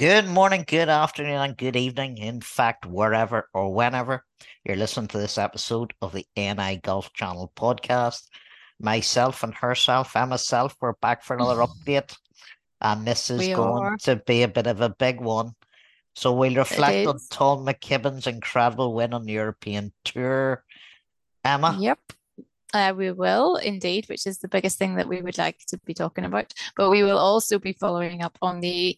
Good morning, good afternoon, and good evening. In fact, wherever or whenever you're listening to this episode of the NI Golf Channel podcast, myself and herself and myself, we're back for another update. And this is We going are. to be a bit of a big one. So we'll reflect on. Tom McKibbin's incredible win on the European Tour. Emma, Yep. Uh, we will indeed, which is the biggest thing that we would like to be talking about. But we will also be following up on the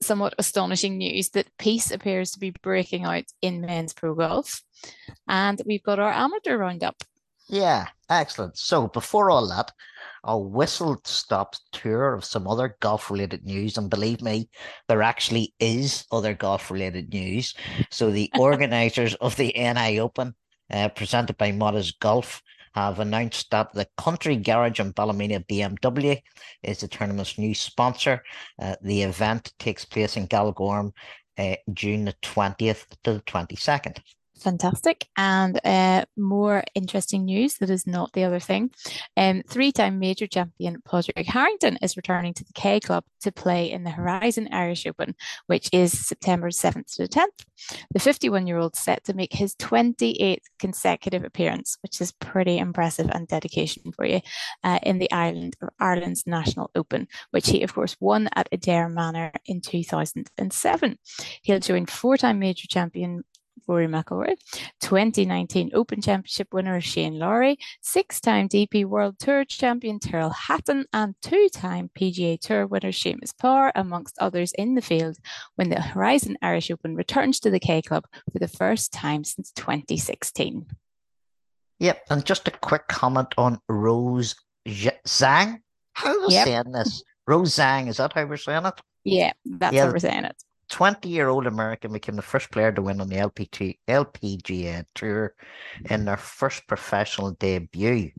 somewhat astonishing news that peace appears to be breaking out in men's pro golf. And we've got our amateur roundup. Yeah, excellent. So before all that, a whistle stop tour of some other golf related news. And believe me, there actually is other golf related news. So the organizers of the NI Open, uh, presented by Modest Golf, have announced that the Country Garage in Ballymena BMW is the tournament's new sponsor. Uh, the event takes place in Galgorm uh, June the 20th to the 22nd. Fantastic. And uh, more interesting news that is not the other thing. Um, three time major champion Padraig Harrington is returning to the K Club to play in the Horizon Irish Open, which is September 7th to the 10th. The 51 year old set to make his 28th consecutive appearance, which is pretty impressive and dedication for you, uh, in the Ireland or Ireland's National Open, which he, of course, won at Adare Manor in 2007. He'll join four time major champion Rory McIlroy, 2019 Open Championship winner Shane Lowry, six-time DP World Tour champion Tyrrell Hatton, and two-time PGA Tour winner Seamus Power, amongst others in the field, when the Horizon Irish Open returns to the K Club for the first time since 2016. Yep, and just a quick comment on Rose Zh- Zhang. How are we Yep. saying this? Rose Zhang, is that how we're saying it? Yeah, that's Yeah. how we're saying it. 20 year old American became the first player to win on the LPT, LPGA Tour in their first professional debut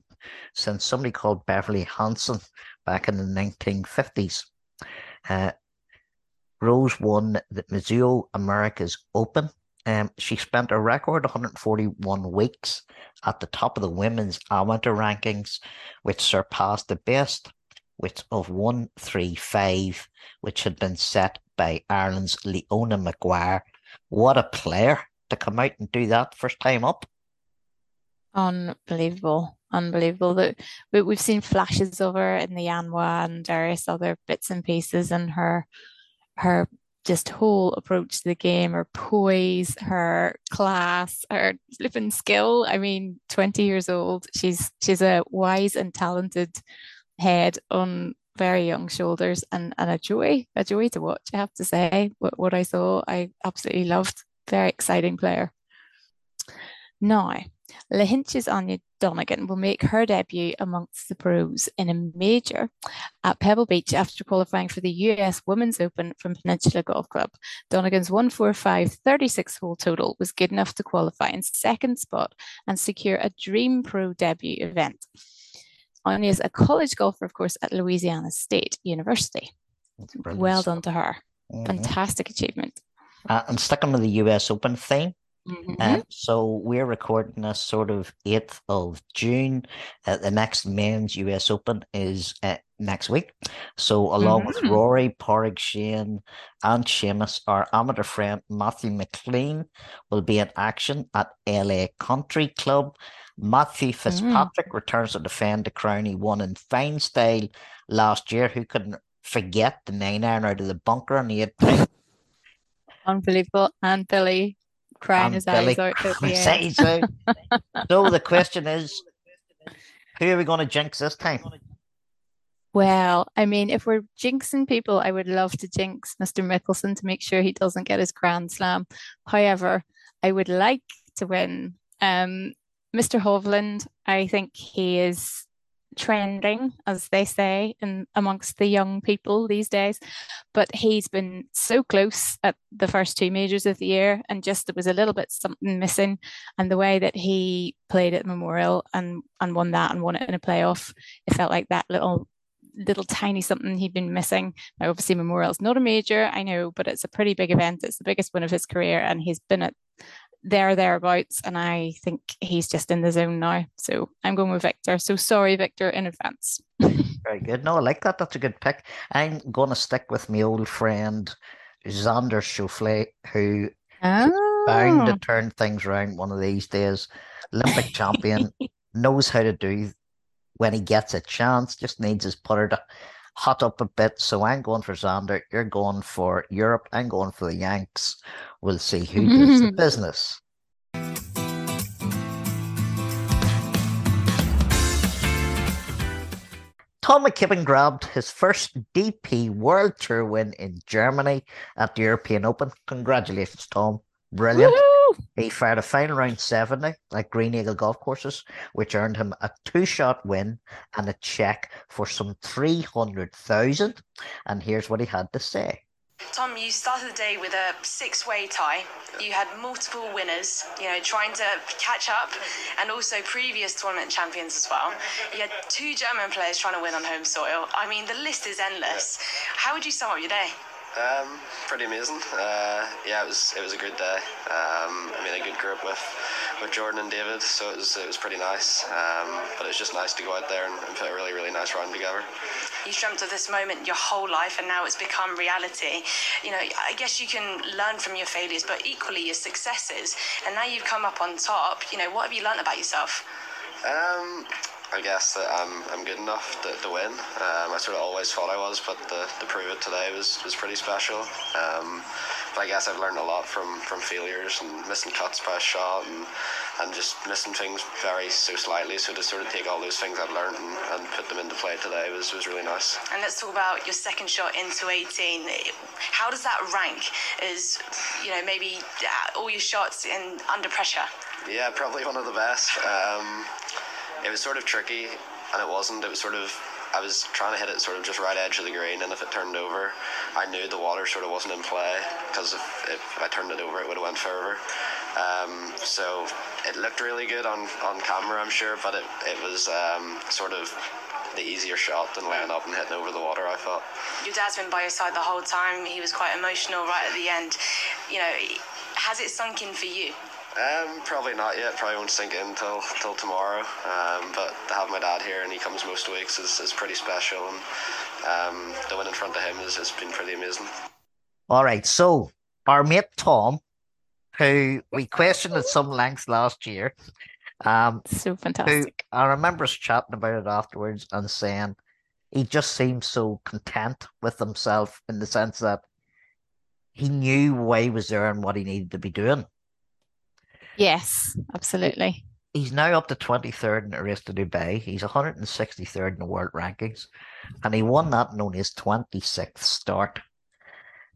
since somebody called Beverly Hanson back in the 1950s. Uh, Rose won the Mizuho Americas Open. Um, she spent a record 141 weeks at the top of the women's amateur rankings, which surpassed the best, which of 135, which had been set by Ireland's Leona Maguire. What a player to come out and do that first time up. Unbelievable. Unbelievable. That we, we've seen flashes of her in the ANWA and various other bits and pieces, and her her just whole approach to the game, her poise, her class, her flipping skill. I mean, 20 years old. She's she's a wise and talented head on very young shoulders and, and a joy, a joy to watch, I have to say. What what I saw, I absolutely loved. Very exciting player. Now, Lahinch's Áine Donegan will make her debut amongst the pros in a major at Pebble Beach after qualifying for the US Women's Open from Peninsula Golf Club. Donegan's 145 36 hole total was good enough to qualify in second spot and secure a Dream Pro debut event. Áine is a college golfer, of course, at Louisiana State University. Well done to her. Mhm. Fantastic achievement. Uh, and sticking with the US Open theme, Mhm. Uh, so we're recording this sort of 8th of June. Uh, the next men's US Open is uh, next week. So along with Mhm. Rory, Padraig, Shane, and Seamus, our amateur friend Matthew McClean will be in action at LA Country Club. Matthew Fitzpatrick returns to defend the crown he won in fine style last year. Who couldn't forget the nine iron out of the bunker on the 18th? Unbelievable. And Billy crying and his Billy eyes out at the cries end. his eyes out. So the question is, who are we going to jinx this time? Well, I mean, if we're jinxing people, I would love to jinx Mr. Mickelson to make sure he doesn't get his Grand Slam. However, I would like to win. Um, Mr. Hovland, I think he is trending, as they say, in amongst the young people these days. But he's been so close at the first two majors of the year, and just there was a little bit something missing. And the way that he played at Memorial and and won that and won it in a playoff, it felt like that little little tiny something he'd been missing. Now, obviously, Memorial's not a major, I know, but it's a pretty big event. It's the biggest one of his career, and he's been at there thereabouts. And I think he's just in the zone now. So I'm going with Viktor. So sorry, Viktor, in advance. Very good. No, I like that. That's a good pick. I'm going to stick with my old friend Xander Schauffele, who oh. bound to oh. turn things around one of these days. Olympic champion, knows how to do when he gets a chance, just needs his putter to hot up a bit. So I'm going for Xander. You're going for Europe. I'm going for the Yanks. We'll see who does the business. Tom McKibbin grabbed his first DP World Tour win in Germany at the European Open. Congratulations, Tom. Brilliant. Woo-hoo! He fired a final round 70 at Green Eagle Golf Courses, which earned him a two shot win and a check for some 300,000. And here's what he had to say. Tom, you started the day with a six-way tie. You had multiple winners, you know, trying to catch up, and also previous tournament champions as well. You had two German players trying to win on home soil. I mean, the list is endless. How would you sum up your day? Um, pretty amazing. Uh, yeah, it was it was a good day. Um, I made a good group with with Jordan and David, so it was it was pretty nice. Um, but it's just nice to go out there and, and, put a really really nice round together. You dreamt of this moment your whole life, and now it's become reality. You know, I guess you can learn from your failures, but equally your successes. And now you've come up on top. You know, what have you learned about yourself? Um, I guess that I'm, I'm good enough to, to win. Um, I sort of always thought I was, but the, to prove it today was, was pretty special. Um, but I guess I've learned a lot from, from failures and missing cuts by a shot and, and just missing things very so slightly. So to sort of take all those things I've learned and, and put them into play today was, was really nice. And let's talk about your second shot into 18. How does that rank as, you know, maybe uh, all your shots in under pressure? Yeah, probably one of the best. Um, it was sort of tricky, and it wasn't. It was sort of I was trying to hit it sort of just right edge of the green, and if it turned over, I knew the water sort of wasn't in play because if, if I turned it over, it would have went further. Um, so it looked really good on, on camera, I'm sure, but it, it was um, sort of the easier shot than laying up and hitting over the water, I thought. Your dad's been by your side the whole time. He was quite emotional right at the end. You know, has it sunk in for you? Um, probably not yet. Probably won't sink in till till tomorrow. Um, but to have my dad here and he comes most weeks is, is pretty special. And um, the win in front of him has, has been pretty amazing. All right. So our mate Tom, who we questioned at some length last year, um, so fantastic. Who, I remember us chatting about it afterwards and saying he just seems so content with himself in the sense that he knew why he was there and what he needed to be doing. Yes, absolutely. He's now up to 23rd in the race to Dubai. He's 163rd in the world rankings, and he won that only his 26th start.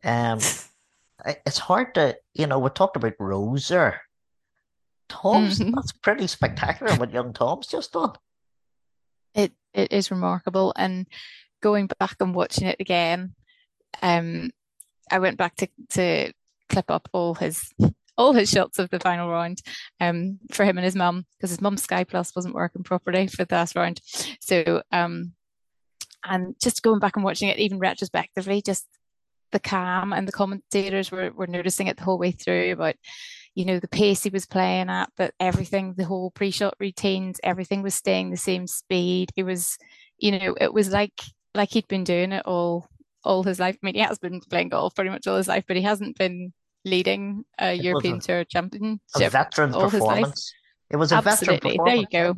Um, it's hard to, you know, we talked about Rose there. Tom's, mm-hmm. that's pretty spectacular what young Tom's just done. It It is remarkable. And going back and watching it again, um, I went back to, to clip up all his all his shots of the final round um, for him and his mum because his mum's Sky Plus wasn't working properly for the last round. So, um, and just going back and watching it even retrospectively, just the calm and the commentators were, were noticing it the whole way through about, you know, the pace he was playing at, but everything, the whole pre-shot routines, everything was staying the same speed. It was, you know, it was like like he'd been doing it all all his life. I mean, he has been playing golf pretty much all his life, but he hasn't been leading a it European a, Tour championship. A veteran all performance. It was a Absolutely. There you go.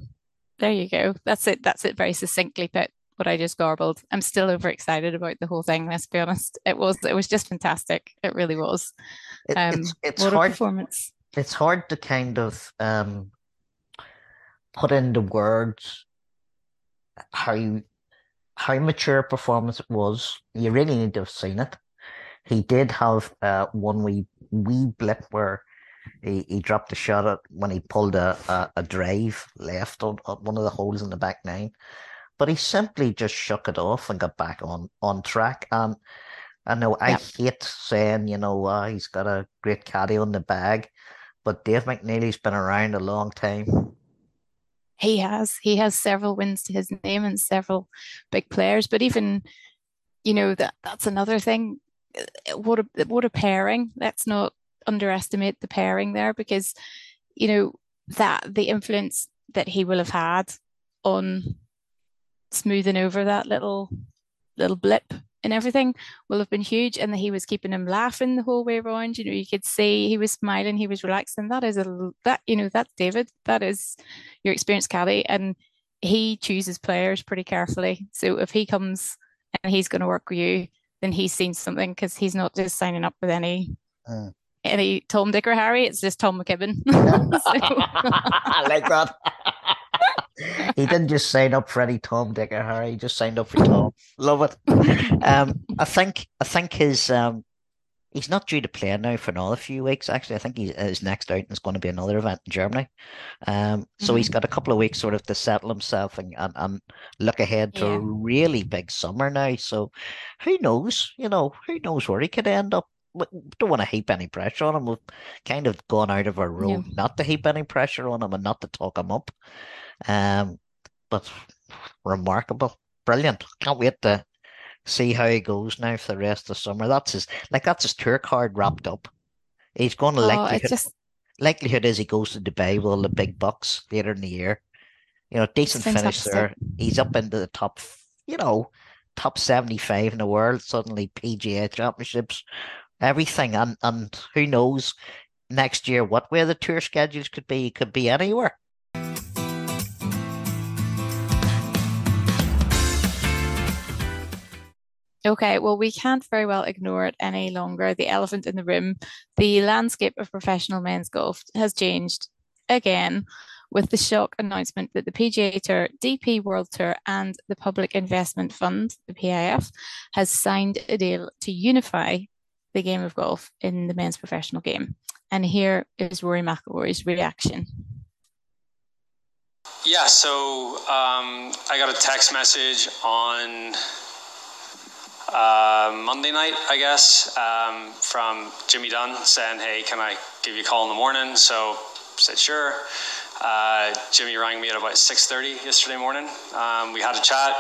There you go. That's it. That's it. Very succinctly put. What I just garbled. I'm still overexcited about the whole thing. Let's be honest. It was. It was just fantastic. It really was. It, um, it's it's hard. performance. It's hard to kind of um, put into words how how mature performance it was. You really need to have seen it. He did have uh, one wee wee blip where he, he dropped a shot at when he pulled a, a, a drive left on, on, one of the holes in the back nine, but he simply just shook it off and got back on on track. And I know I hate saying you know uh, he's got a great caddy on the bag, but Dave McNeilly's been around a long time. He has. He has several wins to his name and several big players. But even, you know, that that's another thing uh, what a what a pairing. Let's not underestimate the pairing there because you know that the influence that he will have had on smoothing over that little little blip and everything will have been huge. And that he was keeping him laughing the whole way around. You know, you could see he was smiling, he was relaxed, and that is a that you know that's David. That is your experienced caddy, and he chooses players pretty carefully. So if he comes and he's going to work with you, then he's seen something because he's not just signing up with any. Uh. Any Tom, Dick, or Harry, it's just Tom McKibbin. I like that. He didn't just sign up for any Tom, Dick, or Harry. He just signed up for Tom. Love it. Um, I think I think his um, he's not due to play now for another few weeks. Actually, I think he, his next outing is going to be another event in Germany. Um, so mm-hmm. he's got a couple of weeks sort of to settle himself and and, and look ahead to yeah. a really big summer now. So who knows? You know, who knows where he could end up. We don't want to heap any pressure on him. We've kind of gone out of our road yeah. not to heap any pressure on him and not to talk him up. Um, but remarkable, brilliant. Can't wait to see how he goes now for the rest of the summer. That's his like that's his tour card wrapped up. He's going to oh, likelihood, just... likelihood is he goes to Dubai with all the big bucks later in the year. You know, decent finish there. He's up into the top, you know, top seventy five in the world. Suddenly PGA championships, everything, and and who knows next year what way the tour schedules could be. Could be anywhere. Okay, well, we can't very well ignore it any longer. The elephant in the room, the landscape of professional men's golf has changed again with the shock announcement that the PGA Tour, DP World Tour, and the Public Investment Fund, the PIF, has signed a deal to unify the game of golf in the men's professional game. And here is Rory McIlroy's reaction. Yeah, so um, I got a text message on uh, Monday night, I guess, um, from Jimmy Dunne saying, "Hey, can I give you a call in the morning?" So I said, "Sure." Uh, Jimmy rang me at about 6:30 yesterday morning. Um, we had a chat.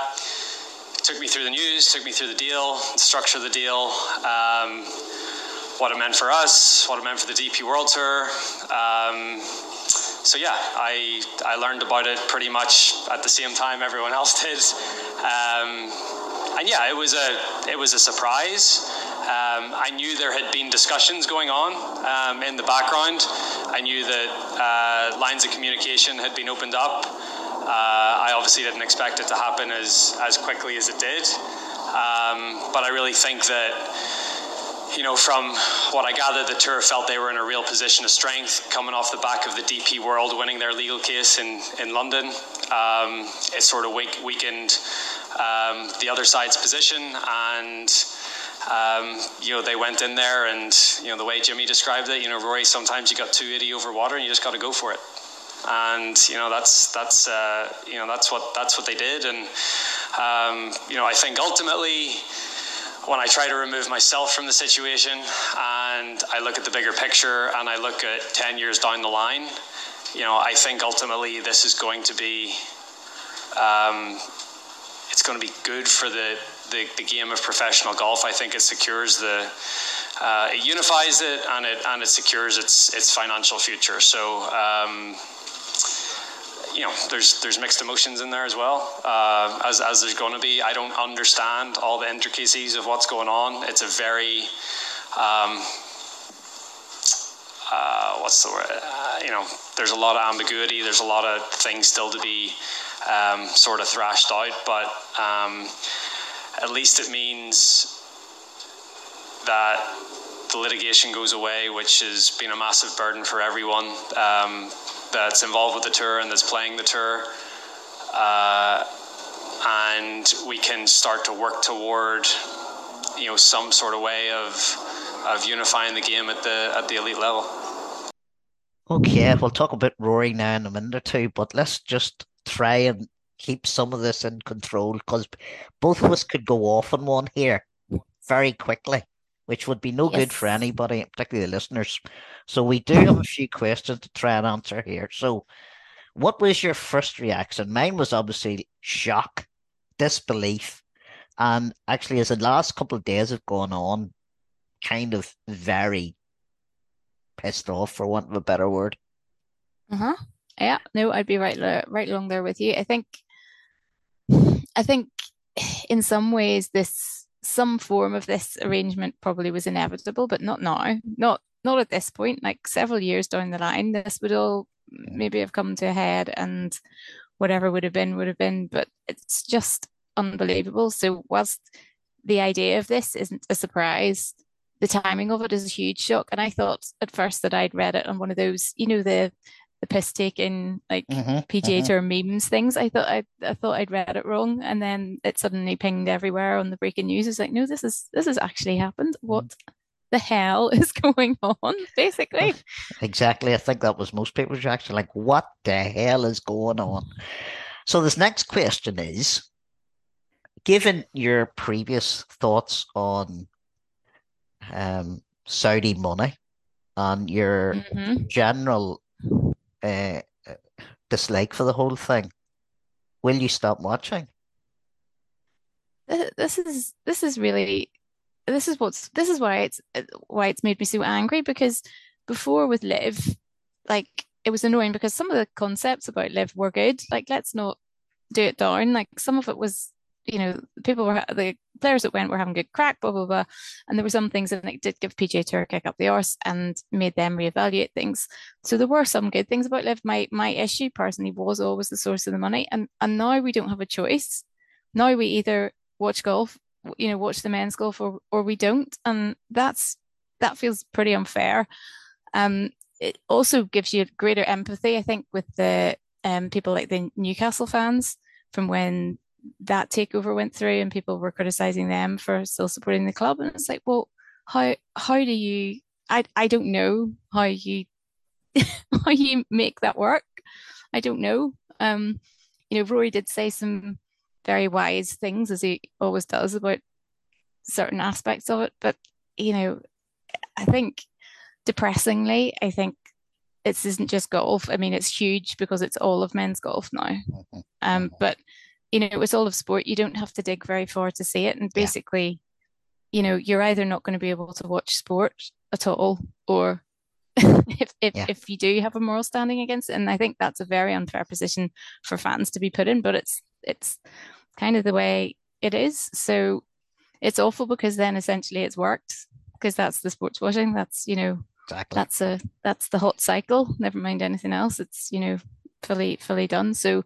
Took me through the news, took me through the deal, the structure of the deal, um, what it meant for us, what it meant for the DP World Tour. Um, so yeah, I I learned about it pretty much at the same time everyone else did. And yeah, it was a it was a surprise. Um, I knew there had been discussions going on um, in the background. I knew that uh, lines of communication had been opened up. Uh, I obviously didn't expect it to happen as as quickly as it did, um, but I really think that you know, from what I gathered, the tour felt they were in a real position of strength coming off the back of the DP World winning their legal case in, in London. Um, it sort of weak, weakened um, the other side's position and um, you know they went in there and you know the way Jimmy described it you know Rory sometimes you got too itty over water and you just got to go for it. And you know that's that's uh, you know that's what that's what they did. And um, you know I think ultimately when I try to remove myself from the situation and I look at the bigger picture and I look at 10 years down the line, you know, I think ultimately this is going to be um, it's going to be good for the, the, the, game of professional golf. I think it secures the, uh, it unifies it and it and it secures its its financial future. So. Um, you know, there's there's mixed emotions in there as well, uh, as as there's going to be. I don't understand all the intricacies of what's going on. It's a very, um, uh, what's the word? Uh, you know, there's a lot of ambiguity. There's a lot of things still to be um, sort of thrashed out, but um, at least it means that the litigation goes away, which has been a massive burden for everyone um, that's involved with the tour and that's playing the tour. Uh, and we can start to work toward, you know, some sort of way of of unifying the game at the at the elite level. Okay, we'll talk about Rory now in a minute or two, but let's just try and keep some of this in control because both of us could go off on one here very quickly, which would be no yes. good for anybody, particularly the listeners. So we do have a few questions to try and answer here. So, what was your first reaction? Mine was obviously shock, disbelief, and actually, as the last couple of days have gone on, kind of very pissed off, for want of a better word. Uh huh. Yeah, no, I'd be right right along there with you. I think I think in some ways this some form of this arrangement probably was inevitable, but not now. Not not at this point. Like several years down the line, this would all maybe have come to a head, and whatever would have been would have been. But it's just unbelievable. So whilst the idea of this isn't a surprise, the timing of it is a huge shock. And I thought at first that I'd read it on one of those, you know, the the piss taking like mm-hmm, PGA mm-hmm. Tour memes things. I thought I, I thought I'd read it wrong, and then it suddenly pinged everywhere on the breaking news. It's like, no, this is this has actually happened. Mm-hmm. What the hell is going on? Basically, exactly. I think that was most people's reaction. Like, what the hell is going on? So this next question is: Given your previous thoughts on um, Saudi money and your mm-hmm. general uh, dislike for the whole thing, will you stop watching? This is this is really this is what's this is why it's why it's made me so angry because before with LIV, like it was annoying because some of the concepts about LIV were good. Like let's not do it down. Like some of it was you know, people were the players that went were having good crack, blah blah blah, and there were some things that did give PGA Tour a kick up the arse and made them reevaluate things. So there were some good things about LIV. My my issue personally was always the source of the money, and and now we don't have a choice. Now we either watch golf, you know, watch the men's golf, or or we don't, and that's that feels pretty unfair. Um, it also gives you greater empathy, I think, with the um people like the Newcastle fans from when that takeover went through and people were criticizing them for still supporting the club. And it's like well how how do you i i don't know how you how you make that work. I don't know. Um you know rory did say some very wise things as he always does about certain aspects of it. But you know i think depressingly i think this isn't just golf. I mean it's huge because it's all of men's golf now. Mm-hmm. um mm-hmm. but you know, it's all of sport. You don't have to dig very far to see it. And basically, yeah. you know, you're either not going to be able to watch sport at all, or if if, yeah. if you do have a moral standing against it. And I think that's a very unfair position for fans to be put in, but it's it's kind of the way it is. So it's awful because then essentially it's worked because that's the sports washing. That's you know exactly. that's a that's the hot cycle. Never mind anything else. It's you know fully fully done. So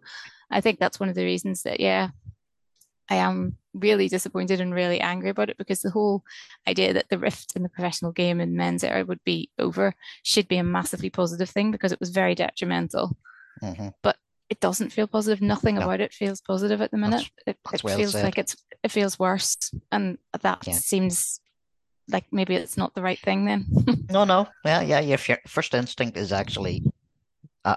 I think that's one of the reasons that, yeah, I am really disappointed and really angry about it because the whole idea that the rift in the professional game in men's era would be over should be a massively positive thing because it was very detrimental. Mm-hmm. But it doesn't feel positive. Nothing no. about it feels positive at the minute. That's, it, that's it well feels said. like it's it feels worse, and that yeah. seems like maybe it's not the right thing then. no, no, yeah, yeah. Your first instinct is actually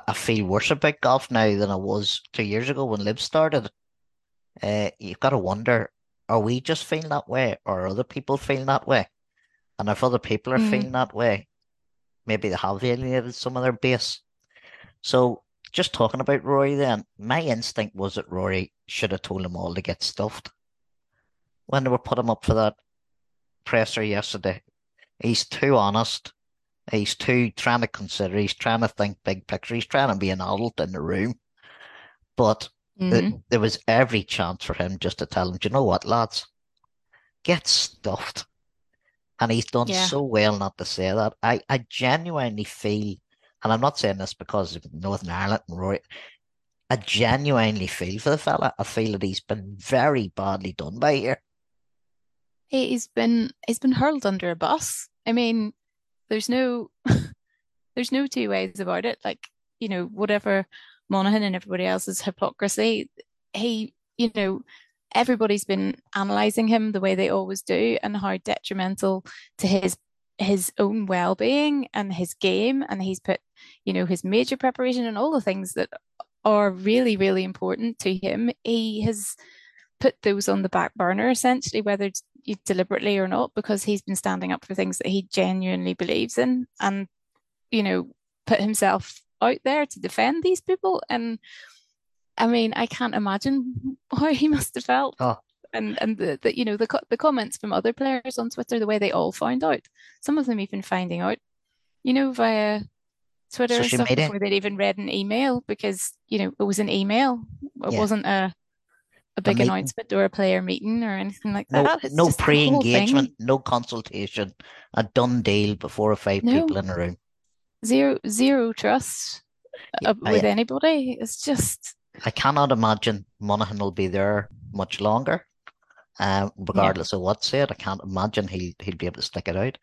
I, feel worse about golf now than I was two years ago when LIV started. Uh, you've got to wonder: Are we just feeling that way, or are other people feeling that way? And if other people are mm. feeling that way, maybe they have alienated some of their base. So, just talking about Rory, then my instinct was that Rory should have told them all to get stuffed when they were putting him up for that presser yesterday. He's too honest. He's too trying to consider. He's trying to think big picture. He's trying to be an adult in the room. But mm-hmm. there was every chance for him just to tell him, Do you know what, lads? Get stuffed. And he's done yeah. so well not to say that. I, I genuinely feel, and I'm not saying this because of Northern Ireland and Roy, I genuinely feel for the fella. I feel that he's been very badly done by here. He's been he's been hurled under a bus. I mean, there's no there's no two ways about it. Like, you know, whatever Monahan and everybody else's hypocrisy, he, you know, everybody's been analyzing him the way they always do and how detrimental to his his own well-being and his game and he's put you know his major preparation and all the things that are really really important to him he has put those on the back burner essentially whether it's deliberately or not because he's been standing up for things that he genuinely believes in and you know put himself out there to defend these people. And i mean i can't imagine how he must have felt. Oh. and and the, the you know the the comments from other players on twitter the way they all found out. Some of them even finding out you know via twitter and stuff before they'd even read an email because you know it was an email. It yeah. wasn't a a big announcement or a player meeting or anything like no, that. It's no whole pre-engagement, no consultation, a done deal before five No. people in a room. Zero zero trust Yeah, uh, with I, anybody. It's just I cannot imagine Monahan will be there much longer. Um, regardless of what's said, I can't imagine he'll he'll be able to stick it out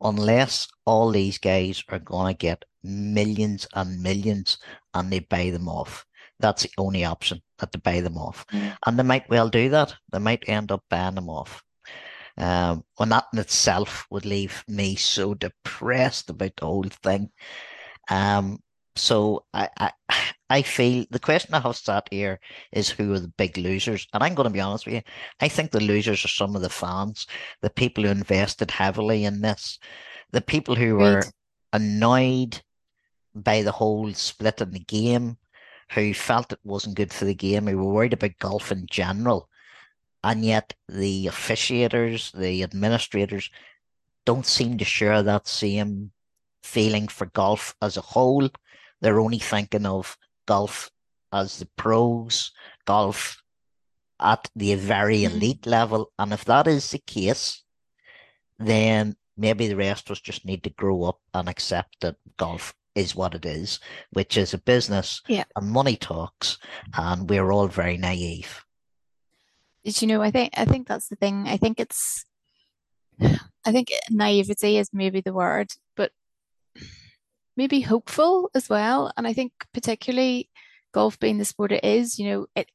unless all these guys are gonna get millions and millions and they buy them off. That's the only option that to buy them off. Mm. And they might well do that. They might end up buying them off. Um, and that in itself would leave me so depressed about the whole thing. Um, so I, I I feel the question I have sat here is who are the big losers? And I'm going to be honest with you. I think the losers are some of the fans, the people who invested heavily in this, the people who were annoyed by the whole split in the game, who felt it wasn't good for the game, who were worried about golf in general. And yet the officiators, the administrators don't seem to share that same feeling for golf as a whole. They're only thinking of golf as the pros, golf at the very Mhm. elite level. And if that is the case, then maybe the rest of us just need to grow up and accept that golf is what it is, which is a business Yeah. and money talks, and we're all very naive. Did you know, I think I think that's the thing. I think it's I think naivety is maybe the word, but maybe hopeful as well. And I think particularly golf being the sport it is, you know, it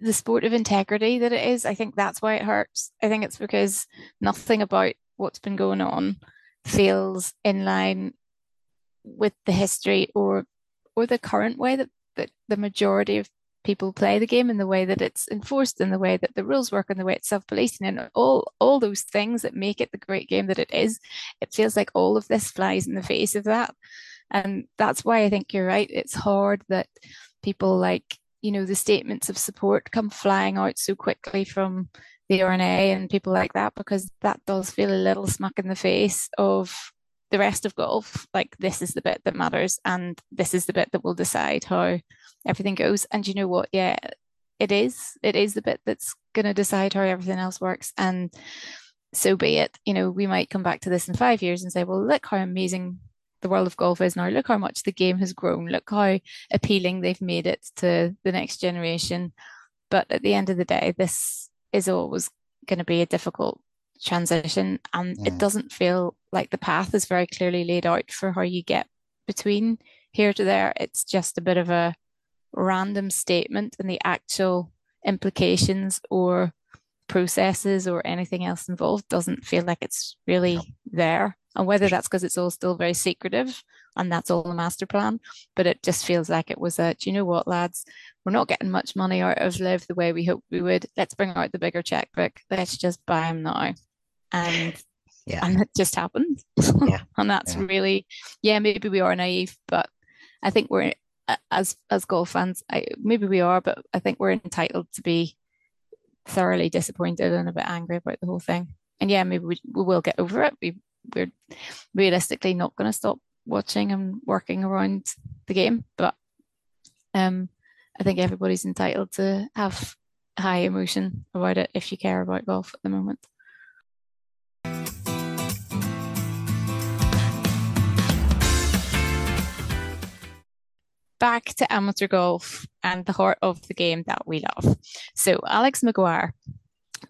the sport of integrity that it is, I think that's why it hurts. I think it's because nothing about what's been going on feels in line with the history or or the current way that, that the majority of people play the game and the way that it's enforced and the way that the rules work and the way it's self-policing and all all those things that make it the great game that it is it feels like all of this flies in the face of that. And that's why I think you're right. It's hard that people like you know the statements of support come flying out so quickly from the R&A and people like that because that does feel a little smack in the face of the rest of golf like this is the bit that matters and this is the bit that will decide how everything goes. And you know what? Yeah, it is. It is the bit that's going to decide how everything else works. And so be it. You know, we might come back to this in five years and say, well, look how amazing the world of golf is now. Look how much the game has grown. Look how appealing they've made it to the next generation. But at the end of the day, this is always going to be a difficult transition. And it Mm. doesn't feel like the path is very clearly laid out for how you get between here to there. It's just a bit of a random statement and the actual implications or processes or anything else involved doesn't feel like it's really there. And whether that's because it's all still very secretive and that's all the master plan, but it just feels like it was a, do you know what, lads? We're not getting much money out of LIV the way we hoped we would. Let's bring out the bigger checkbook. Let's just buy them now. And Yeah. and it just happened. Yeah. and that's Yeah. really, yeah, maybe we are naive, but I think we're as as golf fans, I, maybe we are, but I think we're entitled to be thoroughly disappointed and a bit angry about the whole thing. And yeah, maybe we, we will get over it. We we're realistically not going to stop watching and working around the game, but um, I think everybody's entitled to have high emotion about it if you care about golf at the moment. Back to amateur golf and the heart of the game that we love. So Alex Maguire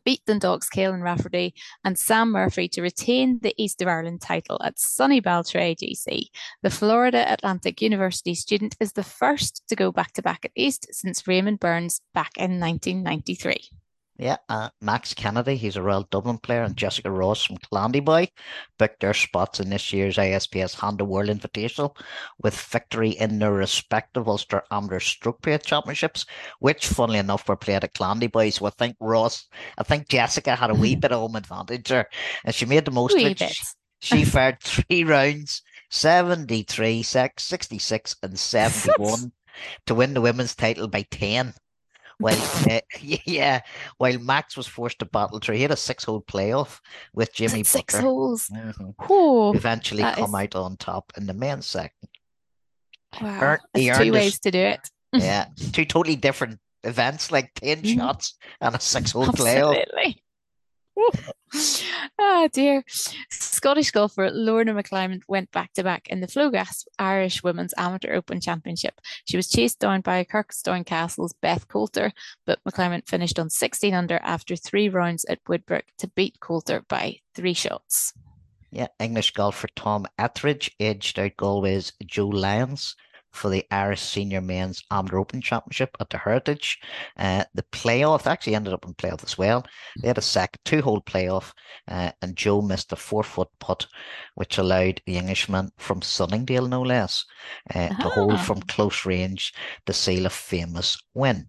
beat Dundalk's Caolan Rafferty and Sam Murphy to retain the East of Ireland title at Sunny Baltray GC. The Florida Atlantic University student is the first to go back to back at East since Raymond Burns back in 1993. Yeah, uh, Max Kennedy, he's a Royal Dublin player, and Jessica Ross from Clandeboye booked their spots in this year's ISPS Handa World Invitational with victory in their respective Ulster Amateur Stroke Play Championships, which, funnily enough, were played at Clandeboye. So I think Ross, I think Jessica had a wee bit of home advantage there, and she made the most Wee of it. bit. She, she fared three rounds, 73, 66, and 71 to win the women's title by 10. While uh, yeah, while Max was forced to battle through, he had a six-hole playoff with Jimmy Six Butler. holes. Mhm. Whoa. Eventually come is- out on top in the men's second. Wow. Earn- he That's earned two his- ways to do it. Yeah, two totally different events like 10 mm-hmm. shots and a six hole playoff. Absolutely. Oh dear. Scottish golfer Lorna McClymont went back to back in the FloGas Irish Women's Amateur Open Championship. She was chased down by Kirkistown Castle's Beth Coulter, but McClymont finished on 16 under after three rounds at Woodbrook to beat Coulter by three shots. Yeah, English golfer Tom Etheridge edged out Galway's Joe Lyons for the Irish Senior Men's Amateur Open Championship at the Heritage. Uh, the playoff actually ended up in playoff as well. They had a second two-hole playoff, uh, and Joe missed a four-foot putt, which allowed the Englishman from Sunningdale, no less, uh, to hold ah. from close range the seal of famous win.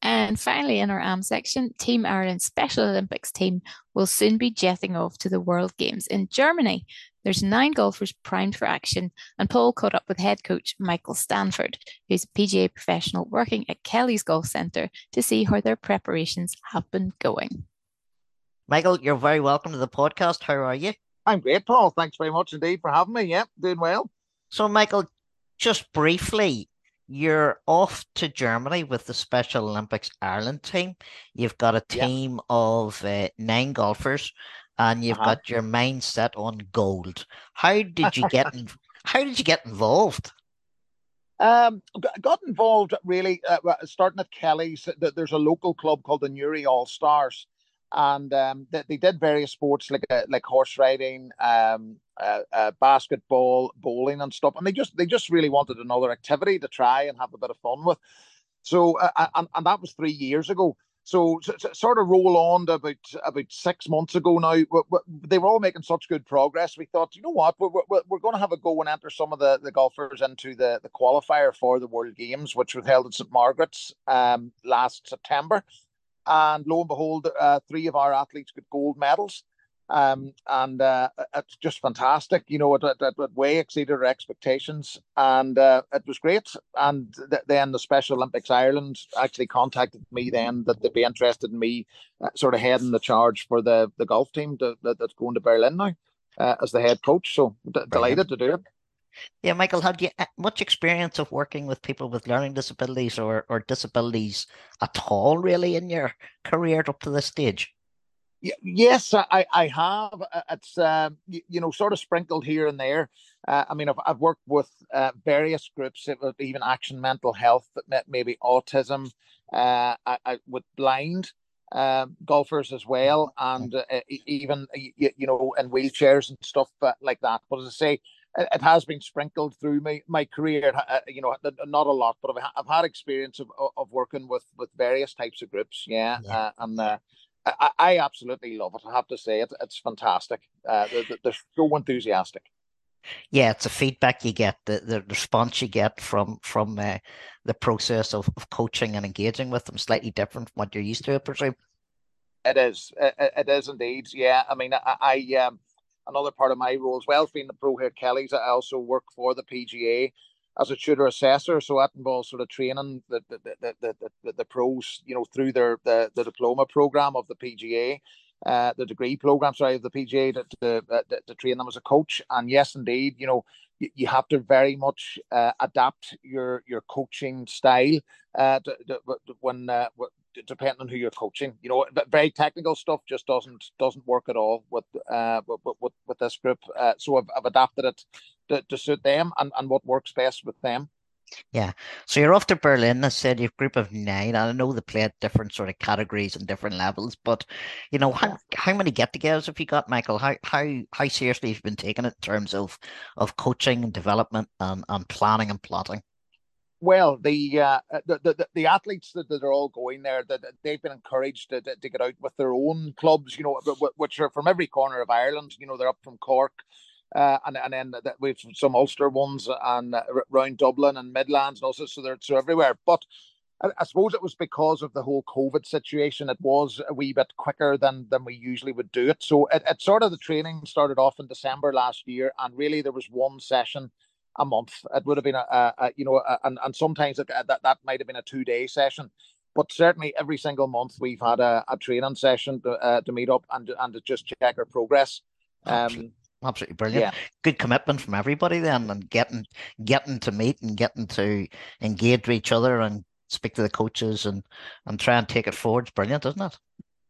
And finally, in our AM section, Team Ireland Special Olympics team will soon be jetting off to the World Games in Germany. There's nine golfers primed for action, and Paul caught up with head coach Michael Stanford, who's a PGA professional working at Kelly's Golf Centre, to see how their preparations have been going. Michael, you're very welcome to the podcast. How are you? I'm great, Paul. Thanks very much indeed for having me. Yeah, doing well. So, Michael, just briefly, you're off to Germany with the Special Olympics Ireland team. You've got a team yep. of uh, nine golfers, and you've uh-huh. got your mindset on gold. How did you get? in, how did you get involved? Um, got involved really uh, starting at Kelly's. There's a local club called the Newry All Stars, and um, they, they, did various sports like uh, like horse riding, um, uh, uh, basketball, bowling, and stuff. And they just they just really wanted another activity to try and have a bit of fun with. So uh, and, and that was three years ago. So, so, so, sort of roll on to about about six months ago now. We, they were all making such good progress. We thought, you know what, we're, we're, we're going to have a go and enter some of the, the golfers into the, the qualifier for the World Games, which was held in St Margaret's um, last September. And lo and behold, uh, three of our athletes got gold medals. Um, and uh, it's just fantastic. You know, it, it, it, way exceeded our expectations, and uh, it was great. And th- then the Special Olympics Ireland actually contacted me then that they'd be interested in me uh, sort of heading the charge for the the golf team to, that, that's going to Berlin now uh, as the head coach. So d- delighted to do it. Yeah, Michael, have you uh, much experience of working with people with learning disabilities or, or disabilities at all, really, in your career up to this stage? Yes, I, I have. Uh, it's um, you, know sort of sprinkled here and there. Uh, I mean, I've, I've worked with uh, various groups, even Action Mental Health, that meant maybe autism, uh, I, I, with blind um, golfers as well, and uh, even you, you, know in wheelchairs and stuff uh, like that. But as I say, it, it has been sprinkled through my my career. you know, not a lot, but I've, I've had experience of, of working with with various types of groups. Yeah, yeah. and I, I absolutely love it. I have to say it. It's fantastic. Uh, they're, they're so enthusiastic. Yeah, it's a feedback you get, the, the response you get from from uh, the process of, of coaching and engaging with them slightly different from what you're used to, I presume. It is. It, it is indeed. Yeah. I mean, I, I um, another part of my role as well, being the pro here Kelly's, I also work for the PGA as a tutor assessor. So that involves sort of training the the, the, the, the, the pros, you know, through their the, the diploma program of the PGA, uh, the degree program, sorry, of the PGA to, to, uh, to train them as a coach. And yes, indeed, you know, you, have to very much uh, adapt your your coaching style uh, to, to, when uh, depending on who you're coaching. You know, very technical stuff just doesn't doesn't work at all with uh with with, with this group. Uh, so I've, I've adapted it to, to suit them and, and what works best with them. Yeah. So you're off to Berlin. I said you've a group of nine. I know they play at different sort of categories and different levels, but you know, how, how many get togethers have you got, Michael? How how how seriously have you been taking it in terms of of coaching and development and, and planning and plotting? Well, the, uh, the, the the athletes that, that are all going there, that they've been encouraged to, to get out with their own clubs, you know, which are from every corner of Ireland. You know, they're up from Cork, uh, and and then we've some Ulster ones and uh, around Dublin and Midlands and also so they're so everywhere. But I, I, suppose it was because of the whole COVID situation. It was a wee bit quicker than than we usually would do it. So it, it sort of the training started off in December last year, and really there was one session a month. It would have been a, a, a you know, a, and and sometimes it, that that might have been a two day session, but certainly every single month we've had a, a training session to, uh, to meet up and and to just check our progress. Um, Absolutely brilliant. Yeah. Good commitment from everybody then, and getting getting to meet and getting to engage with each other and speak to the coaches and and try and take it forward. It's brilliant, isn't it?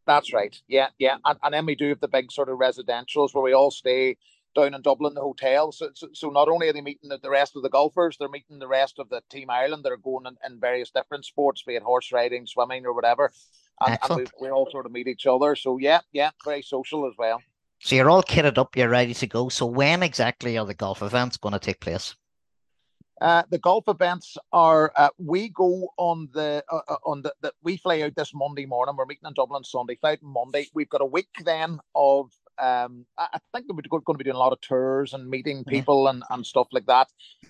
That's right. Yeah, yeah. And, and then we do have the big sort of residentials where we all stay down in Dublin, the hotel. So, so, so not only are they meeting the rest of the golfers, they're meeting the rest of the Team Ireland that are going in, in various different sports, be it horse riding, swimming, or whatever. And, and we, we all sort of meet each other. So, yeah, yeah, very social as well. So you're all kitted up, you're ready to go. So when exactly are the golf events going to take place? Uh, the golf events are uh, we go on the uh, uh, on the, the, we fly out this Monday morning. We're meeting in Dublin Sunday. Fly out Monday. We've got a week then of um, I think we're going to be doing a lot of tours and meeting people yeah. and, and stuff like that.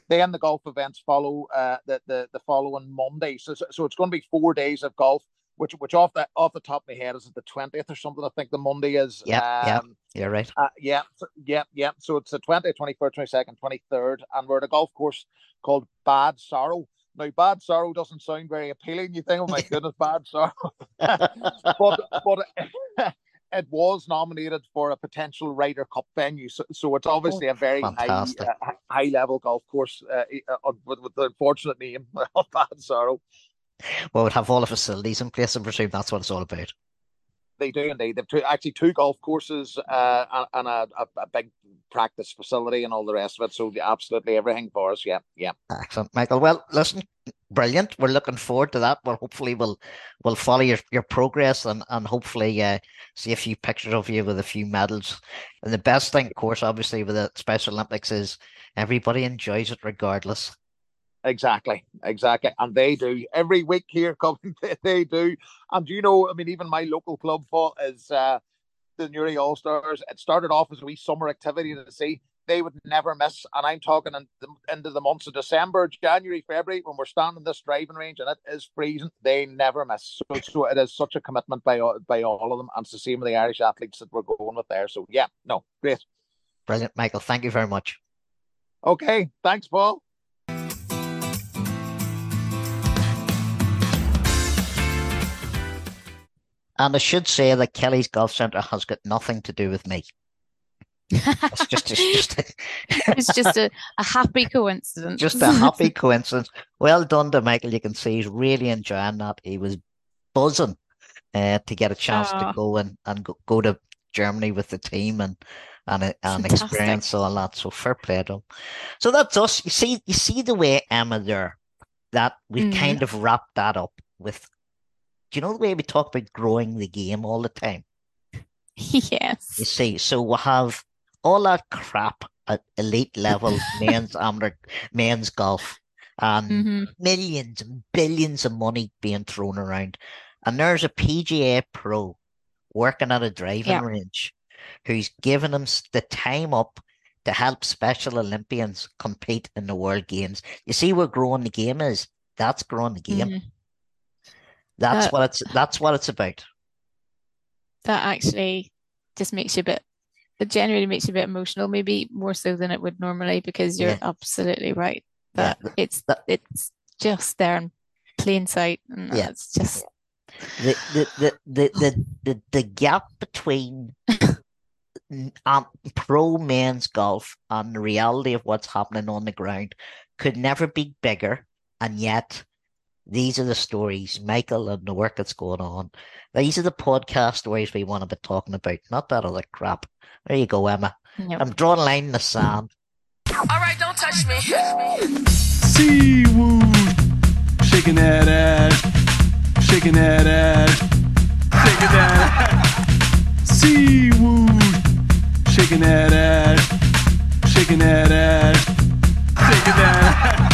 Then the golf events follow uh, the, the the following Monday. So, so it's going to be four days of golf which which off the off the top of my head is it the twentieth or something? I think the Monday is. Yeah, um, yeah, you're right. Uh, yeah, yeah, yeah. So it's the 20th, 21st, 22nd, 23rd, and we're at a golf course called Bad Saarow. Now, Bad Saarow doesn't sound very appealing. You think, oh my goodness, Bad Saarow, but but. it was nominated for a potential Ryder Cup venue, so, so it's obviously oh, a very high, uh, high level golf course uh, uh, with, with the unfortunate name of Bad Saarow well, would have all the facilities in place. and presume that's what it's all about. They do indeed. They've two, actually two golf courses uh, and a, a, a, big practice facility and all the rest of it. So absolutely everything for us. Yeah, yeah. Excellent, Michael. Well, listen, brilliant. We're looking forward to that. Well, hopefully we'll we'll follow your, your progress and and hopefully uh, see a few pictures of you with a few medals. And the best thing, of course, obviously with the Special Olympics is everybody enjoys it regardless. Exactly, exactly. And they do every week here coming, they do. And you know, I mean, even my local club is uh, the Newry All Stars. It started off as a wee summer activity to see. They would never miss. And I'm talking in the, into the months of December, January, February, when we're standing this driving range and it is freezing, they never miss. So, so it is such a commitment by, by all of them. And it's the same with the Irish athletes that we're going with there. So, yeah, no, great. Brilliant, Michael. Thank you very much. Okay. Thanks, Paul. And I should say that Kelly's Golf Centre has got nothing to do with me. it's just, it's just, a, it's just a, a happy coincidence. Just a happy coincidence. Well done to Michael. You can see he's really enjoying that. He was buzzing uh, to get a chance oh. to go and, and go, go to Germany with the team and and and experience all that. So fair play to him. So that's us. You see, you see the way Emma there that we mm. kind of wrapped that up with you know the way we talk about growing the game all the time? Yes. You see, so we have all that crap at elite level men's amateur men's golf and mm-hmm. millions and billions of money being thrown around. And there's a PGA pro working at a driving yeah. range who's given them the time up to help Special Olympians compete in the World Games. You see where growing the game is? That's growing the game. Mm-hmm. That's that, what it's that's what it's about. That actually just makes you a bit it generally makes you a bit emotional, maybe more so than it would normally, because you're yeah. absolutely right. That yeah. it's that, it's just there in plain sight. And yeah. it's just the the the the the, the, the gap between um, pro men's golf and the reality of what's happening on the ground could never be bigger, and yet these are the stories, Michael, and the work that's going on. These are the podcast stories we want to be talking about, not that other crap. There you go, Emma. Yep. I'm drawing a line in the sand. All right, don't touch me. Seawood, shaking that ass, shaking that ass, shaking that ass. Seawood, shaking that ass, shaking that ass, shaking that ass.